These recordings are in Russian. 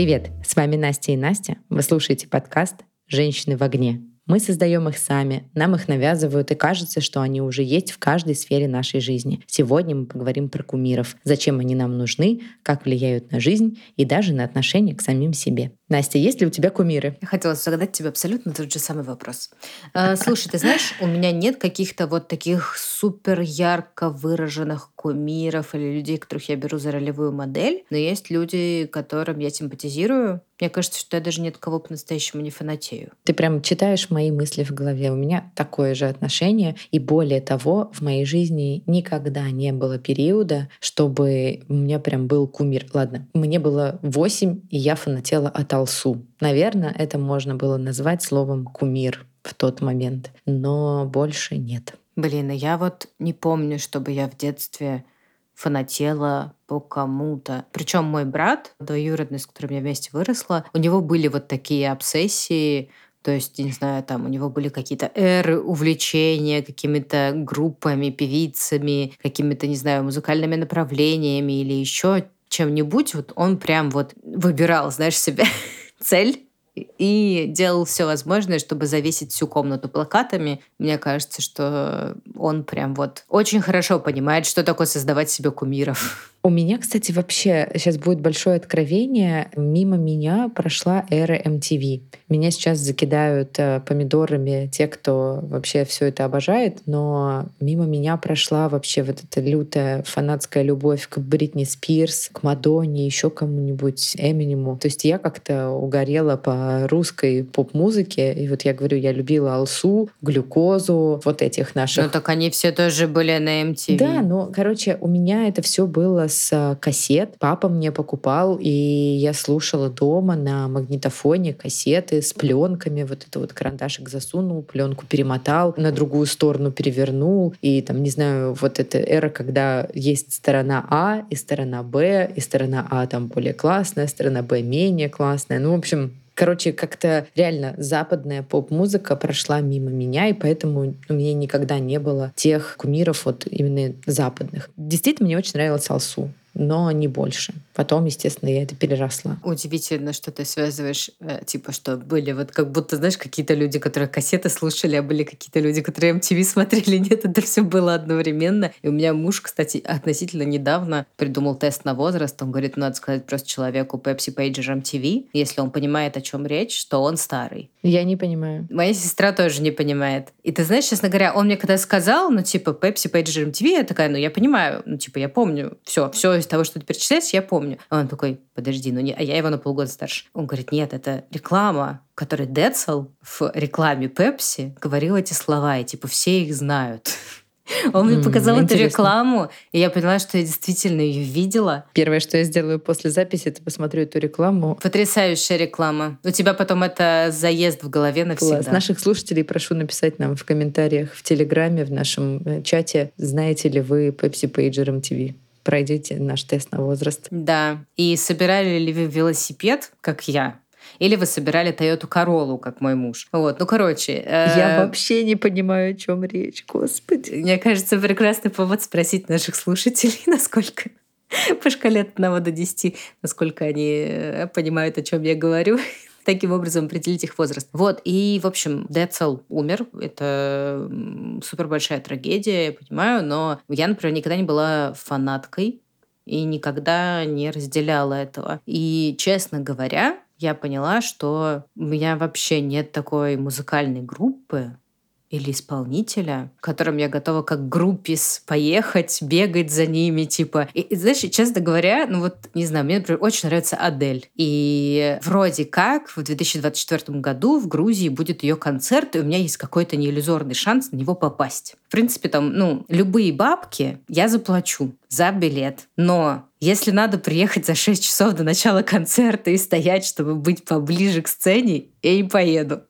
Привет, с вами Настя и Настя. Вы слушаете подкаст «Женщины в огне». Мы создаем их сами, нам их навязывают, и кажется, что они уже есть в каждой сфере нашей жизни. Сегодня мы поговорим про кумиров, зачем они нам нужны, как влияют на жизнь и даже на отношение к самим себе. Настя, есть ли у тебя кумиры? Я хотела задать тебе абсолютно тот же самый вопрос. А, слушай, ты знаешь, у меня нет каких-то вот таких супер ярко выраженных кумиров или людей, которых я беру за ролевую модель, но есть люди, которым я симпатизирую. Мне кажется, что я даже ни от кого по-настоящему не фанатею. Ты прям читаешь мои мысли в голове. У меня такое же отношение. И более того, в моей жизни никогда не было периода, чтобы у меня прям был кумир. Ладно, мне было 8, и я фанатела от Алсу. Наверное, это можно было назвать словом «кумир» в тот момент, но больше нет. Блин, а я вот не помню, чтобы я в детстве фанатела по кому-то. Причем мой брат, двоюродный, с которым я вместе выросла, у него были вот такие обсессии, то есть, не знаю, там у него были какие-то эры увлечения какими-то группами, певицами, какими-то, не знаю, музыкальными направлениями или еще чем-нибудь. Вот он прям вот выбирал, знаешь, себе цель и делал все возможное, чтобы завесить всю комнату плакатами. Мне кажется, что он прям вот очень хорошо понимает, что такое создавать себе кумиров. У меня, кстати, вообще сейчас будет большое откровение. Мимо меня прошла эра MTV. Меня сейчас закидают э, помидорами те, кто вообще все это обожает, но мимо меня прошла вообще вот эта лютая фанатская любовь к Бритни Спирс, к Мадонне, еще кому-нибудь, Эминему. То есть я как-то угорела по русской поп-музыке, и вот я говорю, я любила Алсу, глюкозу, вот этих наших. Ну так они все тоже были на MTV. Да, но, короче, у меня это все было с э, кассет. Папа мне покупал, и я слушала дома на магнитофоне кассеты с пленками. Вот это вот карандашик засунул, пленку перемотал, на другую сторону перевернул. И там, не знаю, вот эта эра, когда есть сторона А и сторона Б, и сторона А там более классная, сторона Б менее классная. Ну, в общем, Короче, как-то реально западная поп-музыка прошла мимо меня, и поэтому у меня никогда не было тех кумиров вот именно западных. Действительно, мне очень нравилась Алсу но не больше. Потом, естественно, я это переросла. Удивительно, что ты связываешь, э, типа, что были вот как будто, знаешь, какие-то люди, которые кассеты слушали, а были какие-то люди, которые MTV смотрели. Нет, это все было одновременно. И у меня муж, кстати, относительно недавно придумал тест на возраст. Он говорит, надо сказать просто человеку Pepsi Pager MTV, если он понимает, о чем речь, что он старый. Я не понимаю. Моя сестра тоже не понимает. И ты знаешь, честно говоря, он мне когда сказал, ну, типа, Pepsi Pager MTV, я такая, ну, я понимаю, ну, типа, я помню, все, все того, что ты перечисляешь, я помню. А он такой, подожди, ну не, а я его на полгода старше. Он говорит, нет, это реклама, которой Децл в рекламе Пепси говорил эти слова, и типа все их знают. Он мне показал mm, эту рекламу, и я поняла, что я действительно ее видела. Первое, что я сделаю после записи, это посмотрю эту рекламу. Потрясающая реклама. У тебя потом это заезд в голове навсегда. Класс. Наших слушателей прошу написать нам в комментариях в Телеграме, в нашем э, чате, знаете ли вы Pepsi Pager MTV пройдите наш тест на возраст. Да. И собирали ли вы велосипед, как я? Или вы собирали Toyota Corolla, как мой муж. Вот, ну, короче. Э... Я вообще не понимаю, о чем речь, господи. Мне кажется, прекрасный повод спросить наших слушателей, насколько по шкале от 1 до 10, насколько они э, понимают, о чем я говорю таким образом определить их возраст. Вот, и, в общем, Децл умер. Это супер большая трагедия, я понимаю, но я, например, никогда не была фанаткой и никогда не разделяла этого. И, честно говоря, я поняла, что у меня вообще нет такой музыкальной группы, или исполнителя, которым я готова как группис поехать, бегать за ними, типа. И, и знаешь, честно говоря, ну вот, не знаю, мне, например, очень нравится Адель. И вроде как в 2024 году в Грузии будет ее концерт, и у меня есть какой-то неиллюзорный шанс на него попасть. В принципе, там, ну, любые бабки я заплачу за билет. Но если надо приехать за 6 часов до начала концерта и стоять, чтобы быть поближе к сцене, я не поеду.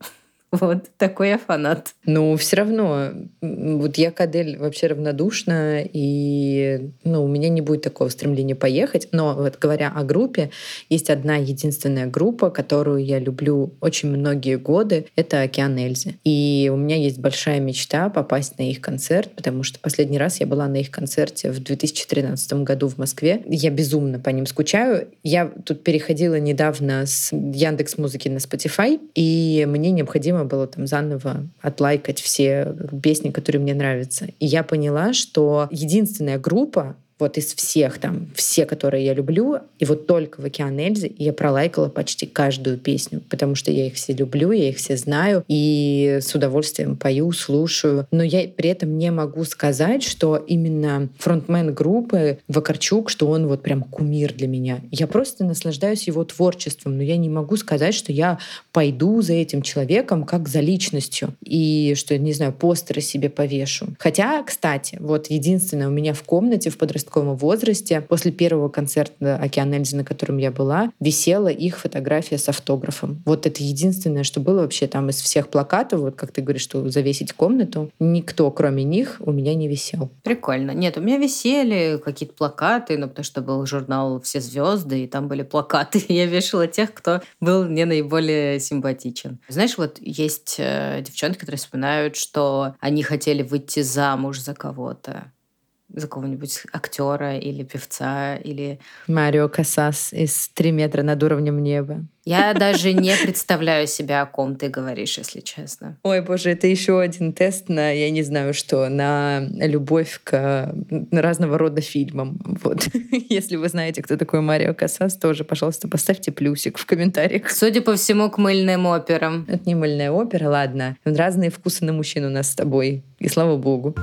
Вот такой я фанат. Ну, все равно, вот я к Адель вообще равнодушна, и ну, у меня не будет такого стремления поехать. Но вот говоря о группе, есть одна единственная группа, которую я люблю очень многие годы. Это «Океан Эльзы». И у меня есть большая мечта попасть на их концерт, потому что последний раз я была на их концерте в 2013 году в Москве. Я безумно по ним скучаю. Я тут переходила недавно с Яндекс Музыки на Spotify, и мне необходимо необходимо было там заново отлайкать все песни, которые мне нравятся. И я поняла, что единственная группа, вот из всех там, все, которые я люблю, и вот только в «Океан Эльзы» я пролайкала почти каждую песню, потому что я их все люблю, я их все знаю, и с удовольствием пою, слушаю. Но я при этом не могу сказать, что именно фронтмен группы Вакарчук, что он вот прям кумир для меня. Я просто наслаждаюсь его творчеством, но я не могу сказать, что я пойду за этим человеком как за личностью, и что, не знаю, постеры себе повешу. Хотя, кстати, вот единственное у меня в комнате в подростковом подростковом возрасте, после первого концерта «Океан Эльзы», на котором я была, висела их фотография с автографом. Вот это единственное, что было вообще там из всех плакатов, вот как ты говоришь, что завесить комнату, никто, кроме них, у меня не висел. Прикольно. Нет, у меня висели какие-то плакаты, ну, потому что был журнал «Все звезды», и там были плакаты. Я вешала тех, кто был мне наиболее симпатичен. Знаешь, вот есть э, девчонки, которые вспоминают, что они хотели выйти замуж за кого-то за какого-нибудь актера или певца или... Марио Касас из «Три метра над уровнем неба». Я даже не представляю себя, о ком ты говоришь, если честно. Ой, боже, это еще один тест на, я не знаю что, на любовь к разного рода фильмам. Вот. Если вы знаете, кто такой Марио Касас, тоже, пожалуйста, поставьте плюсик в комментариях. Судя по всему, к мыльным операм. Это не мыльная опера, ладно. Разные вкусы на мужчин у нас с тобой. И слава богу.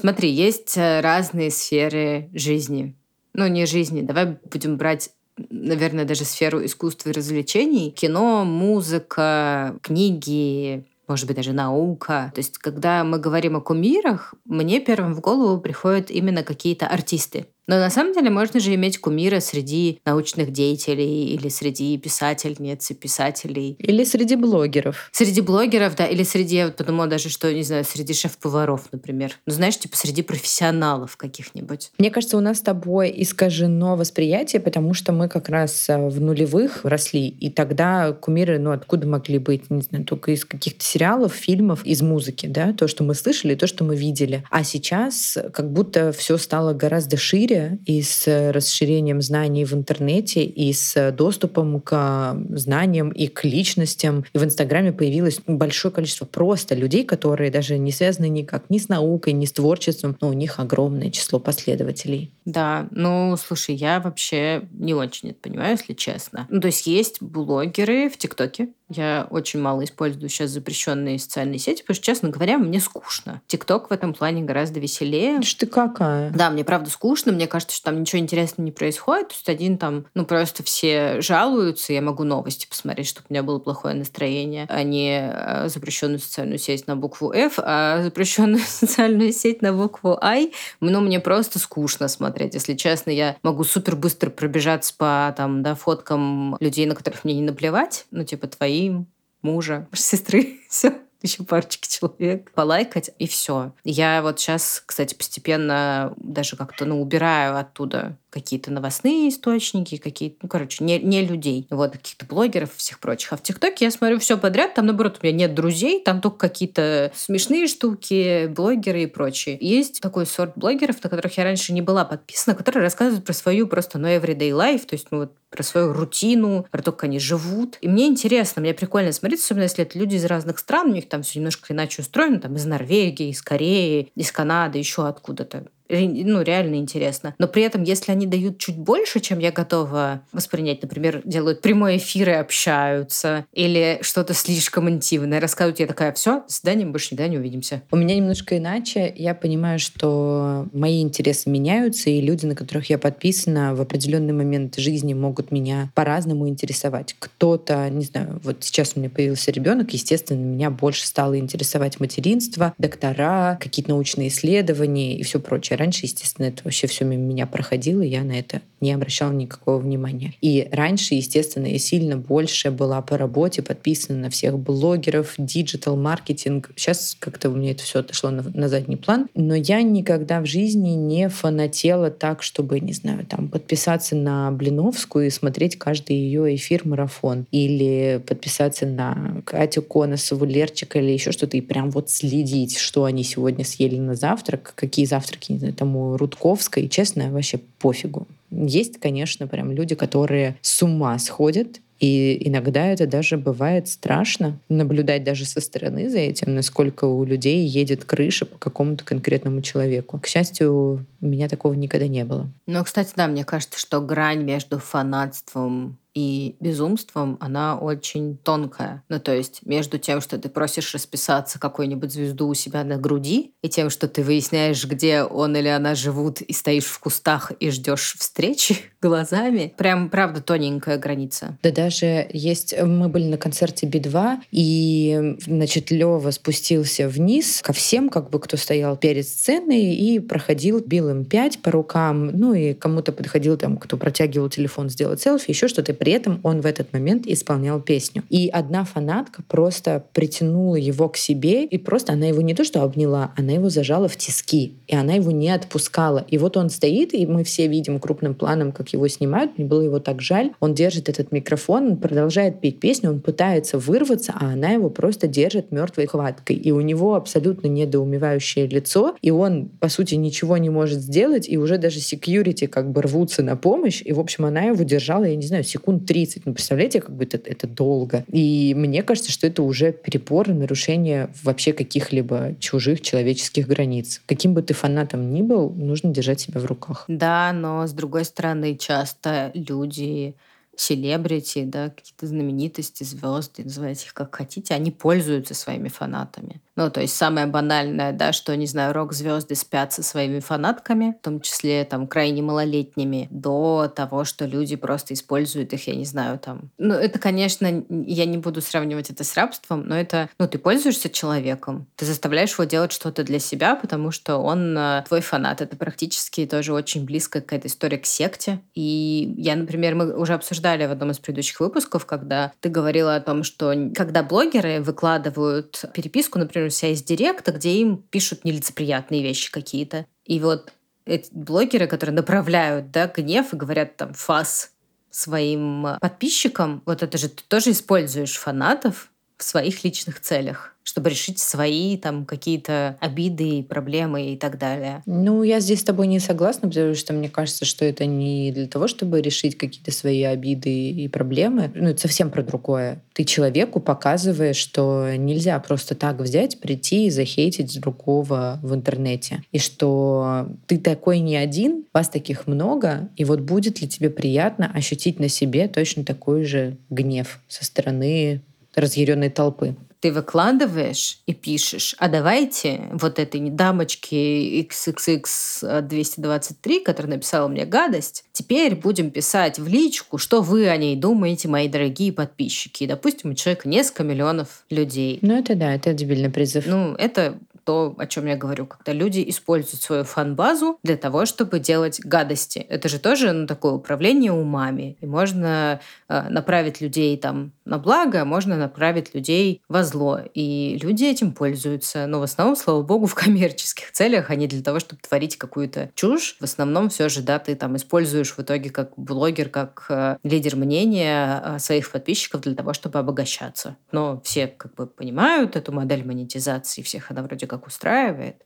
Смотри, есть э, разные сферы жизни. Ну, не жизни. Давай будем брать наверное, даже сферу искусства и развлечений. Кино, музыка, книги, может быть, даже наука. То есть, когда мы говорим о кумирах, мне первым в голову приходят именно какие-то артисты. Но на самом деле можно же иметь кумира среди научных деятелей или среди писательниц и писателей. Или среди блогеров. Среди блогеров, да, или среди, я вот подумала даже, что, не знаю, среди шеф-поваров, например. Ну, знаешь, типа среди профессионалов каких-нибудь. Мне кажется, у нас с тобой искажено восприятие, потому что мы как раз э, в нулевых росли, и тогда кумиры, ну, откуда могли быть, не знаю, только из каких-то сериалов, фильмов, из музыки, да, то, что мы слышали, то, что мы видели. А сейчас как будто все стало гораздо шире, и с расширением знаний в интернете, и с доступом к знаниям и к личностям. И в Инстаграме появилось большое количество просто людей, которые даже не связаны никак ни с наукой, ни с творчеством, но у них огромное число последователей. Да, ну, слушай, я вообще не очень это понимаю, если честно. Ну, то есть есть блогеры в ТикТоке, я очень мало использую сейчас запрещенные социальные сети, потому что, честно говоря, мне скучно. ТикТок в этом плане гораздо веселее. Что ты какая? Да, мне правда скучно. Мне кажется, что там ничего интересного не происходит. То есть один там, ну просто все жалуются, я могу новости посмотреть, чтобы у меня было плохое настроение, а не э, запрещенную социальную сеть на букву F, а запрещенную социальную сеть на букву I. Ну, мне просто скучно смотреть. Если честно, я могу супер быстро пробежаться по там, да, фоткам людей, на которых мне не наплевать. Ну, типа твои своим, мужа, сестры, все еще парочки человек, полайкать, и все. Я вот сейчас, кстати, постепенно даже как-то, ну, убираю оттуда какие-то новостные источники, какие-то, ну, короче, не, не людей, вот, каких-то блогеров и всех прочих. А в ТикТоке я смотрю все подряд, там, наоборот, у меня нет друзей, там только какие-то смешные штуки, блогеры и прочее. Есть такой сорт блогеров, на которых я раньше не была подписана, которые рассказывают про свою просто, ну, everyday life, то есть, ну, вот, про свою рутину, про то, как они живут. И мне интересно, мне прикольно смотреть, особенно если это люди из разных стран, у них там все немножко иначе устроено, там из Норвегии, из Кореи, из Канады, еще откуда-то ну, реально интересно. Но при этом, если они дают чуть больше, чем я готова воспринять, например, делают прямой эфир и общаются, или что-то слишком интимное, рассказывают, я такая, все, до свидания, больше никогда не увидимся. У меня немножко иначе. Я понимаю, что мои интересы меняются, и люди, на которых я подписана, в определенный момент жизни могут меня по-разному интересовать. Кто-то, не знаю, вот сейчас у меня появился ребенок, естественно, меня больше стало интересовать материнство, доктора, какие-то научные исследования и все прочее Раньше, естественно, это вообще все мимо меня проходило, я на это не обращала никакого внимания. И раньше, естественно, я сильно больше была по работе, подписана на всех блогеров, digital-маркетинг. Сейчас как-то у меня это все отошло на, на задний план. Но я никогда в жизни не фанатела так, чтобы, не знаю, там подписаться на Блиновскую и смотреть каждый ее эфир-марафон. Или подписаться на Катю Конасову, Лерчика или еще что-то и прям вот следить, что они сегодня съели на завтрак, какие завтраки, не знаю, там у Рудковской. Честно, вообще пофигу. Есть, конечно, прям люди, которые с ума сходят и иногда это даже бывает страшно наблюдать даже со стороны за этим, насколько у людей едет крыша по какому-то конкретному человеку. К счастью, у меня такого никогда не было. Ну, кстати, да, мне кажется, что грань между фанатством и безумством, она очень тонкая. Ну, то есть между тем, что ты просишь расписаться какую-нибудь звезду у себя на груди, и тем, что ты выясняешь, где он или она живут, и стоишь в кустах и ждешь встречи глазами, прям, правда, тоненькая граница. Да даже есть... Мы были на концерте Би-2, и, значит, Лева спустился вниз ко всем, как бы, кто стоял перед сценой, и проходил, бил им пять по рукам, ну, и кому-то подходил там, кто протягивал телефон сделать селфи, еще что-то, при этом он в этот момент исполнял песню. И одна фанатка просто притянула его к себе, и просто она его не то что обняла, она его зажала в тиски, и она его не отпускала. И вот он стоит, и мы все видим крупным планом, как его снимают, мне было его так жаль. Он держит этот микрофон, он продолжает петь песню, он пытается вырваться, а она его просто держит мертвой хваткой. И у него абсолютно недоумевающее лицо, и он, по сути, ничего не может сделать, и уже даже секьюрити как бы рвутся на помощь, и, в общем, она его держала, я не знаю, секунд секунд 30. Ну, представляете, как бы это, это долго. И мне кажется, что это уже перебор и нарушение вообще каких-либо чужих человеческих границ. Каким бы ты фанатом ни был, нужно держать себя в руках. Да, но с другой стороны, часто люди селебрити, да, какие-то знаменитости, звезды, называйте их как хотите, они пользуются своими фанатами. Ну, то есть самое банальное, да, что, не знаю, рок-звезды спят со своими фанатками, в том числе там крайне малолетними, до того, что люди просто используют их, я не знаю, там. Ну, это, конечно, я не буду сравнивать это с рабством, но это, ну, ты пользуешься человеком, ты заставляешь его делать что-то для себя, потому что он э, твой фанат. Это практически тоже очень близко какая-то история к секте. И я, например, мы уже обсуждали в одном из предыдущих выпусков, когда ты говорила о том, что когда блогеры выкладывают переписку, например, у себя из директа, где им пишут нелицеприятные вещи какие-то. И вот эти блогеры, которые направляют да, гнев и говорят там фас своим подписчикам, вот это же ты тоже используешь фанатов в своих личных целях чтобы решить свои там какие-то обиды, проблемы и так далее. Ну, я здесь с тобой не согласна, потому что мне кажется, что это не для того, чтобы решить какие-то свои обиды и проблемы. Ну, это совсем про другое. Ты человеку показываешь, что нельзя просто так взять, прийти и захейтить другого в интернете. И что ты такой не один, вас таких много, и вот будет ли тебе приятно ощутить на себе точно такой же гнев со стороны разъяренной толпы ты выкладываешь и пишешь, а давайте вот этой дамочке XXX 223, которая написала мне гадость, теперь будем писать в личку, что вы о ней думаете, мои дорогие подписчики. И, допустим, у человека несколько миллионов людей. Ну, это да, это дебильный призыв. Ну, это то, о чем я говорю, когда люди используют свою фан-базу для того, чтобы делать гадости. Это же тоже ну, такое управление умами. И можно э, направить людей там на благо, а можно направить людей во зло. И люди этим пользуются. Но в основном, слава богу, в коммерческих целях, а не для того, чтобы творить какую-то чушь. В основном все же, да, ты там используешь в итоге как блогер, как э, лидер мнения э, своих подписчиков для того, чтобы обогащаться. Но все как бы понимают эту модель монетизации, всех она вроде как как устраивает.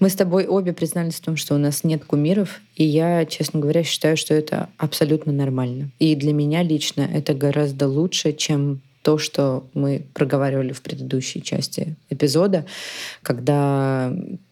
Мы с тобой обе признались в том, что у нас нет кумиров, и я, честно говоря, считаю, что это абсолютно нормально. И для меня лично это гораздо лучше, чем то, что мы проговаривали в предыдущей части эпизода, когда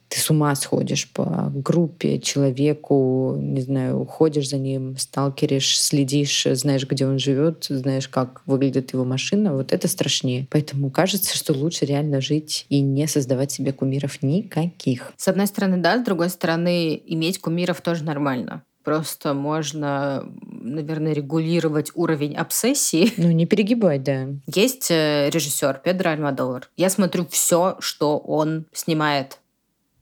ты с ума сходишь по группе, человеку, не знаю, уходишь за ним, сталкеришь, следишь, знаешь, где он живет, знаешь, как выглядит его машина, вот это страшнее. Поэтому кажется, что лучше реально жить и не создавать себе кумиров никаких. С одной стороны, да, с другой стороны, иметь кумиров тоже нормально. Просто можно, наверное, регулировать уровень обсессии. Ну, не перегибать, да. Есть э, режиссер Педро Альмадовар. Я смотрю все, что он снимает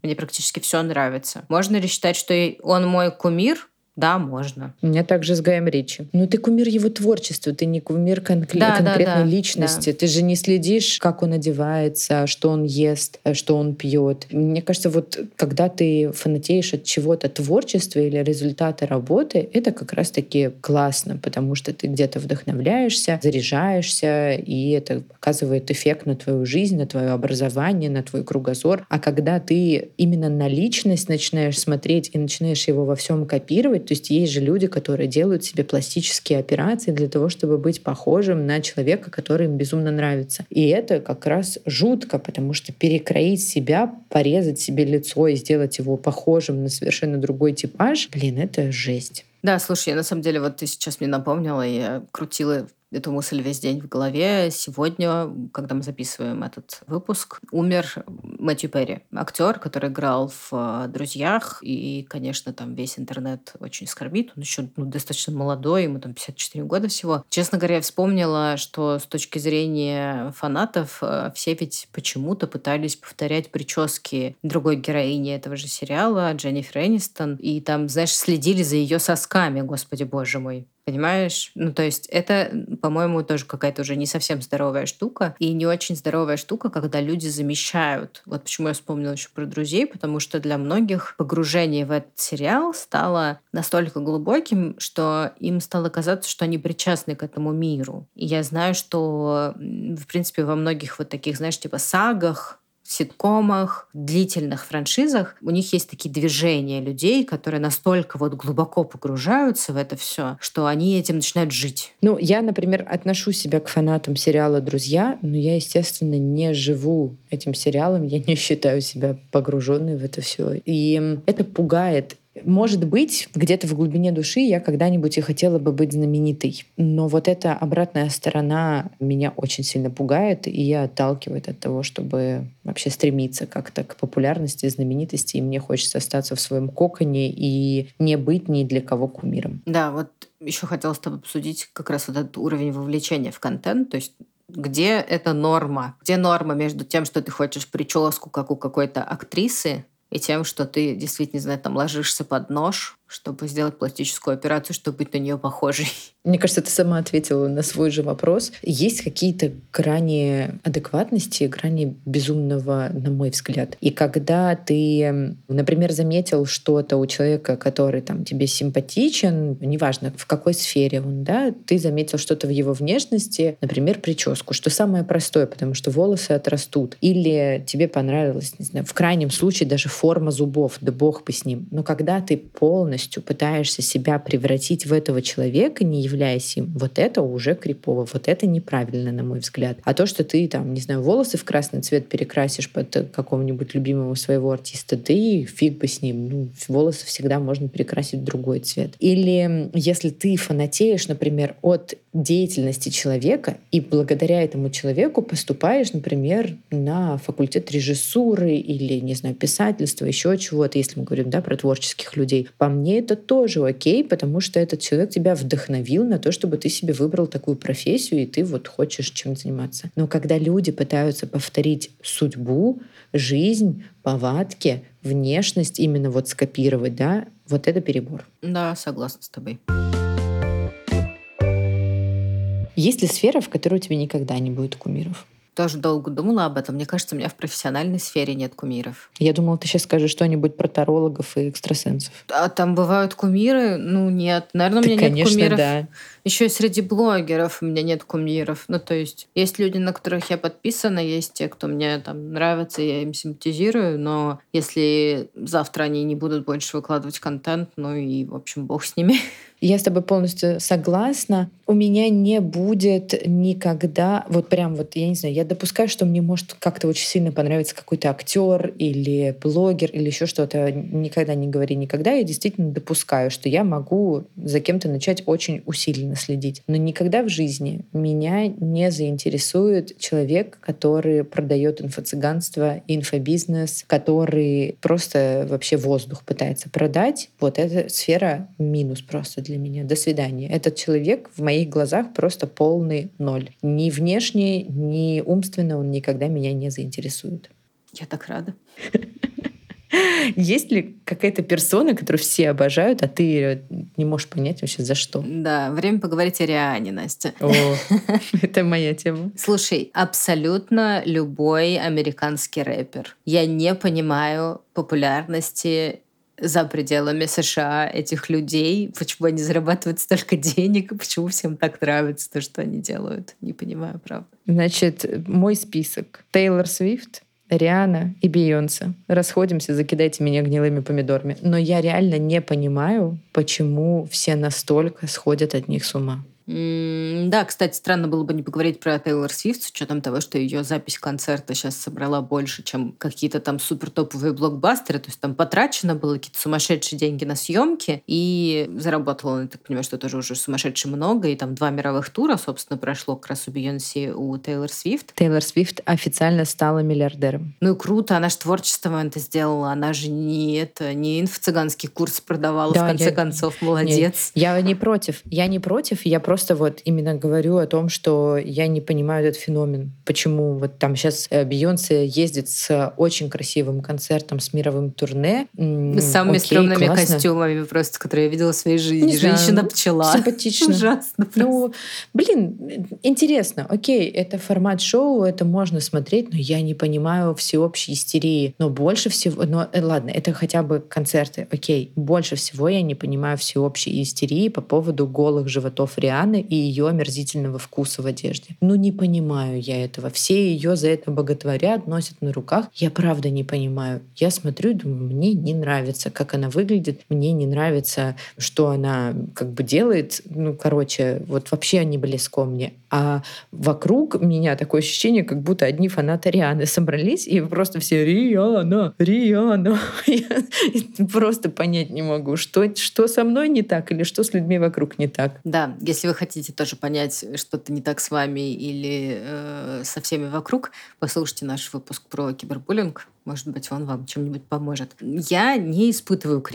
Мне практически все нравится. Можно ли считать, что он мой кумир? Да, можно. У меня также с Гаем Ричи. Но ты кумир его творчества, ты не кумир конкре- да, конкретной да, да, личности. Да. Ты же не следишь, как он одевается, что он ест, что он пьет. Мне кажется, вот когда ты фанатеешь от чего-то творчества или результата работы, это как раз-таки классно, потому что ты где-то вдохновляешься, заряжаешься, и это оказывает эффект на твою жизнь, на твое образование, на твой кругозор. А когда ты именно на личность начинаешь смотреть и начинаешь его во всем копировать, то есть есть же люди, которые делают себе пластические операции для того, чтобы быть похожим на человека, который им безумно нравится. И это как раз жутко, потому что перекроить себя, порезать себе лицо и сделать его похожим на совершенно другой типаж, блин, это жесть. Да, слушай, я на самом деле, вот ты сейчас мне напомнила, я крутила эту мысль весь день в голове. Сегодня, когда мы записываем этот выпуск, умер Мэтью Перри, актер, который играл в э, «Друзьях», и, конечно, там весь интернет очень скорбит. Он еще ну, достаточно молодой, ему там 54 года всего. Честно говоря, я вспомнила, что с точки зрения фанатов э, все ведь почему-то пытались повторять прически другой героини этого же сериала, Дженнифер Энистон, и там, знаешь, следили за ее сосками, господи боже мой. Понимаешь? Ну, то есть это, по-моему, тоже какая-то уже не совсем здоровая штука. И не очень здоровая штука, когда люди замещают. Вот почему я вспомнила еще про друзей, потому что для многих погружение в этот сериал стало настолько глубоким, что им стало казаться, что они причастны к этому миру. И я знаю, что, в принципе, во многих вот таких, знаешь, типа сагах, ситкомах, длительных франшизах у них есть такие движения людей, которые настолько вот глубоко погружаются в это все, что они этим начинают жить. Ну, я, например, отношу себя к фанатам сериала «Друзья», но я, естественно, не живу этим сериалом, я не считаю себя погруженной в это все. И это пугает может быть, где-то в глубине души я когда-нибудь и хотела бы быть знаменитой. Но вот эта обратная сторона меня очень сильно пугает, и я отталкивает от того, чтобы вообще стремиться как-то к популярности, знаменитости. И мне хочется остаться в своем коконе и не быть ни для кого кумиром. Да, вот еще хотела с тобой обсудить как раз вот этот уровень вовлечения в контент. То есть где это норма? Где норма между тем, что ты хочешь прическу, как у какой-то актрисы, и тем, что ты действительно, не знаю, там ложишься под нож, чтобы сделать пластическую операцию, чтобы быть на нее похожей. Мне кажется, ты сама ответила на свой же вопрос. Есть какие-то грани адекватности, грани безумного, на мой взгляд. И когда ты, например, заметил что-то у человека, который там тебе симпатичен, неважно в какой сфере он, да, ты заметил что-то в его внешности, например, прическу, что самое простое, потому что волосы отрастут. Или тебе понравилась, не знаю, в крайнем случае даже форма зубов, да бог бы с ним. Но когда ты полностью полностью пытаешься себя превратить в этого человека, не являясь им, вот это уже крипово, вот это неправильно, на мой взгляд. А то, что ты там, не знаю, волосы в красный цвет перекрасишь под какого-нибудь любимого своего артиста, ты фиг бы с ним. Ну, волосы всегда можно перекрасить в другой цвет. Или если ты фанатеешь, например, от деятельности человека, и благодаря этому человеку поступаешь, например, на факультет режиссуры или, не знаю, писательства, еще чего-то, если мы говорим да, про творческих людей. По мне это тоже окей, потому что этот человек тебя вдохновил на то, чтобы ты себе выбрал такую профессию, и ты вот хочешь чем заниматься. Но когда люди пытаются повторить судьбу, жизнь, повадки, внешность, именно вот скопировать, да, вот это перебор. Да, согласна с тобой. Есть ли сфера, в которой у тебя никогда не будет кумиров? Тоже долго думала об этом. Мне кажется, у меня в профессиональной сфере нет кумиров. Я думала, ты сейчас скажешь что-нибудь про тарологов и экстрасенсов. А там бывают кумиры? Ну, нет. Наверное, у меня да, нет конечно, кумиров. Да. Еще и среди блогеров у меня нет кумиров. Ну, то есть, есть люди, на которых я подписана, есть те, кто мне там нравится, я им симпатизирую, но если завтра они не будут больше выкладывать контент, ну и, в общем, бог с ними. Я с тобой полностью согласна. У меня не будет никогда, вот прям вот, я не знаю, я допускаю, что мне может как-то очень сильно понравиться какой-то актер или блогер или еще что-то. Никогда не говори никогда. Я действительно допускаю, что я могу за кем-то начать очень усиленно следить. Но никогда в жизни меня не заинтересует человек, который продает инфо-цыганство, инфобизнес, который просто вообще воздух пытается продать. Вот эта сфера минус просто для меня. До свидания. Этот человек в моих глазах просто полный ноль. Ни внешне, ни умственно он никогда меня не заинтересует. Я так рада. Есть ли какая-то персона, которую все обожают, а ты не можешь понять вообще за что? Да, время поговорить о Риане, Настя. О, это моя тема. Слушай, абсолютно любой американский рэпер. Я не понимаю популярности за пределами США этих людей, почему они зарабатывают столько денег, и почему всем так нравится то, что они делают. Не понимаю, правда. Значит, мой список. Тейлор Свифт, Риана и Бейонсе. Расходимся, закидайте меня гнилыми помидорами. Но я реально не понимаю, почему все настолько сходят от них с ума. Да, кстати, странно было бы не поговорить про Тейлор Свифт с учетом того, что ее запись концерта сейчас собрала больше, чем какие-то там супер топовые блокбастеры. То есть там потрачено было какие-то сумасшедшие деньги на съемки, и заработала, я так понимаю, что тоже уже сумасшедше много, и там два мировых тура, собственно, прошло как раз у Бейонсе, у Тейлор Свифт. Тейлор Свифт официально стала миллиардером. Ну и круто, она же творчеством это сделала, она же не это, не инфо-цыганский курс продавала, да, в конце я, концов, молодец. Не, я не против, я не против, я просто просто вот именно говорю о том, что я не понимаю этот феномен. Почему вот там сейчас э, Бейонсе ездит с очень красивым концертом, с мировым турне. С самыми Окей, стрёмными классно. костюмами просто, которые я видела в своей жизни. Женщина-пчела. Симпатично. Ужасно. Ну, блин, интересно. Окей, это формат шоу, это можно смотреть, но я не понимаю всеобщей истерии. Но больше всего... Но э, ладно, это хотя бы концерты. Окей, больше всего я не понимаю всеобщей истерии по поводу голых животов Рианы Рианы и ее омерзительного вкуса в одежде. Ну, не понимаю я этого. Все ее за это боготворят, носят на руках. Я правда не понимаю. Я смотрю и думаю, мне не нравится, как она выглядит. Мне не нравится, что она как бы делает. Ну, короче, вот вообще не близко мне. А вокруг меня такое ощущение, как будто одни фанаты Рианы собрались, и просто все «Риана! Риана!» Я просто понять не могу, что, что со мной не так или что с людьми вокруг не так. Да, если вы хотите тоже понять, что-то не так с вами или э, со всеми вокруг, послушайте наш выпуск про кибербуллинг. Может быть, он вам чем-нибудь поможет. Я не испытываю к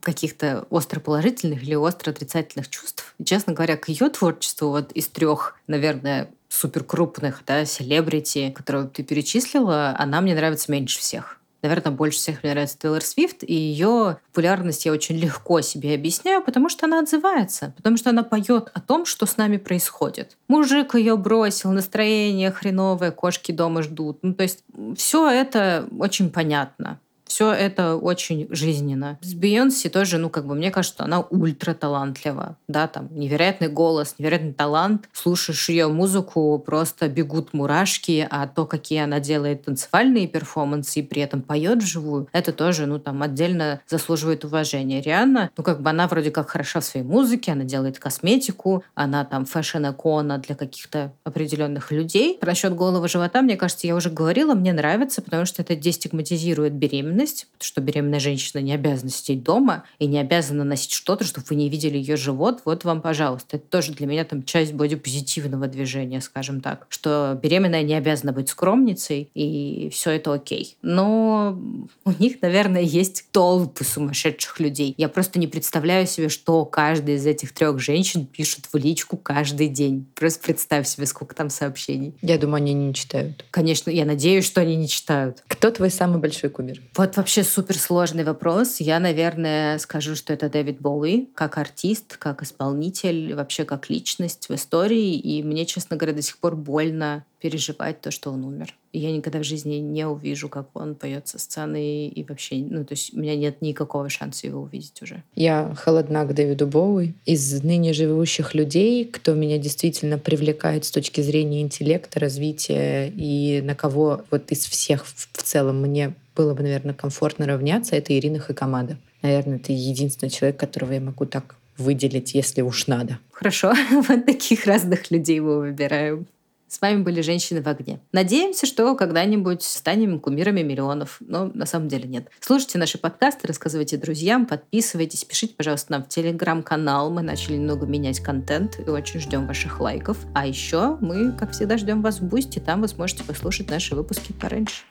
каких-то остро положительных или остро отрицательных чувств. Честно говоря, к ее творчеству вот из трех, наверное, супер крупных, да, селебрити, которые ты перечислила, она мне нравится меньше всех. Наверное, больше всех мне нравится Тейлор Свифт, и ее популярность я очень легко себе объясняю, потому что она отзывается, потому что она поет о том, что с нами происходит. Мужик ее бросил, настроение хреновое, кошки дома ждут. Ну, то есть все это очень понятно все это очень жизненно. С Бейонсе тоже, ну, как бы, мне кажется, она ультра талантлива, да, там, невероятный голос, невероятный талант. Слушаешь ее музыку, просто бегут мурашки, а то, какие она делает танцевальные перформансы и при этом поет вживую, это тоже, ну, там, отдельно заслуживает уважения. Рианна, ну, как бы, она вроде как хороша в своей музыке, она делает косметику, она там fashion-икона для каких-то определенных людей. Про счет голого живота, мне кажется, я уже говорила, мне нравится, потому что это дестигматизирует беременность, беременность, что беременная женщина не обязана сидеть дома и не обязана носить что-то, чтобы вы не видели ее живот, вот вам, пожалуйста. Это тоже для меня там часть бодипозитивного движения, скажем так, что беременная не обязана быть скромницей, и все это окей. Но у них, наверное, есть толпы сумасшедших людей. Я просто не представляю себе, что каждая из этих трех женщин пишет в личку каждый день. Просто представь себе, сколько там сообщений. Я думаю, они не читают. Конечно, я надеюсь, что они не читают. Кто твой самый большой кумир? Вот вообще суперсложный вопрос. Я, наверное, скажу, что это Дэвид Боуи, как артист, как исполнитель, вообще как личность в истории. И мне, честно говоря, до сих пор больно переживать то, что он умер. И я никогда в жизни не увижу, как он поет со сцены и вообще, ну, то есть у меня нет никакого шанса его увидеть уже. Я холодна к Дэвиду Боуи. Из ныне живущих людей, кто меня действительно привлекает с точки зрения интеллекта, развития и на кого вот из всех в целом мне было бы, наверное, комфортно равняться, это Ирина Хакамада. Наверное, это единственный человек, которого я могу так выделить, если уж надо. Хорошо, вот таких разных людей мы выбираем. С вами были «Женщины в огне». Надеемся, что когда-нибудь станем кумирами миллионов, но на самом деле нет. Слушайте наши подкасты, рассказывайте друзьям, подписывайтесь, пишите, пожалуйста, нам в телеграм-канал. Мы начали немного менять контент и очень ждем ваших лайков. А еще мы, как всегда, ждем вас в Boosty. Там вы сможете послушать наши выпуски пораньше.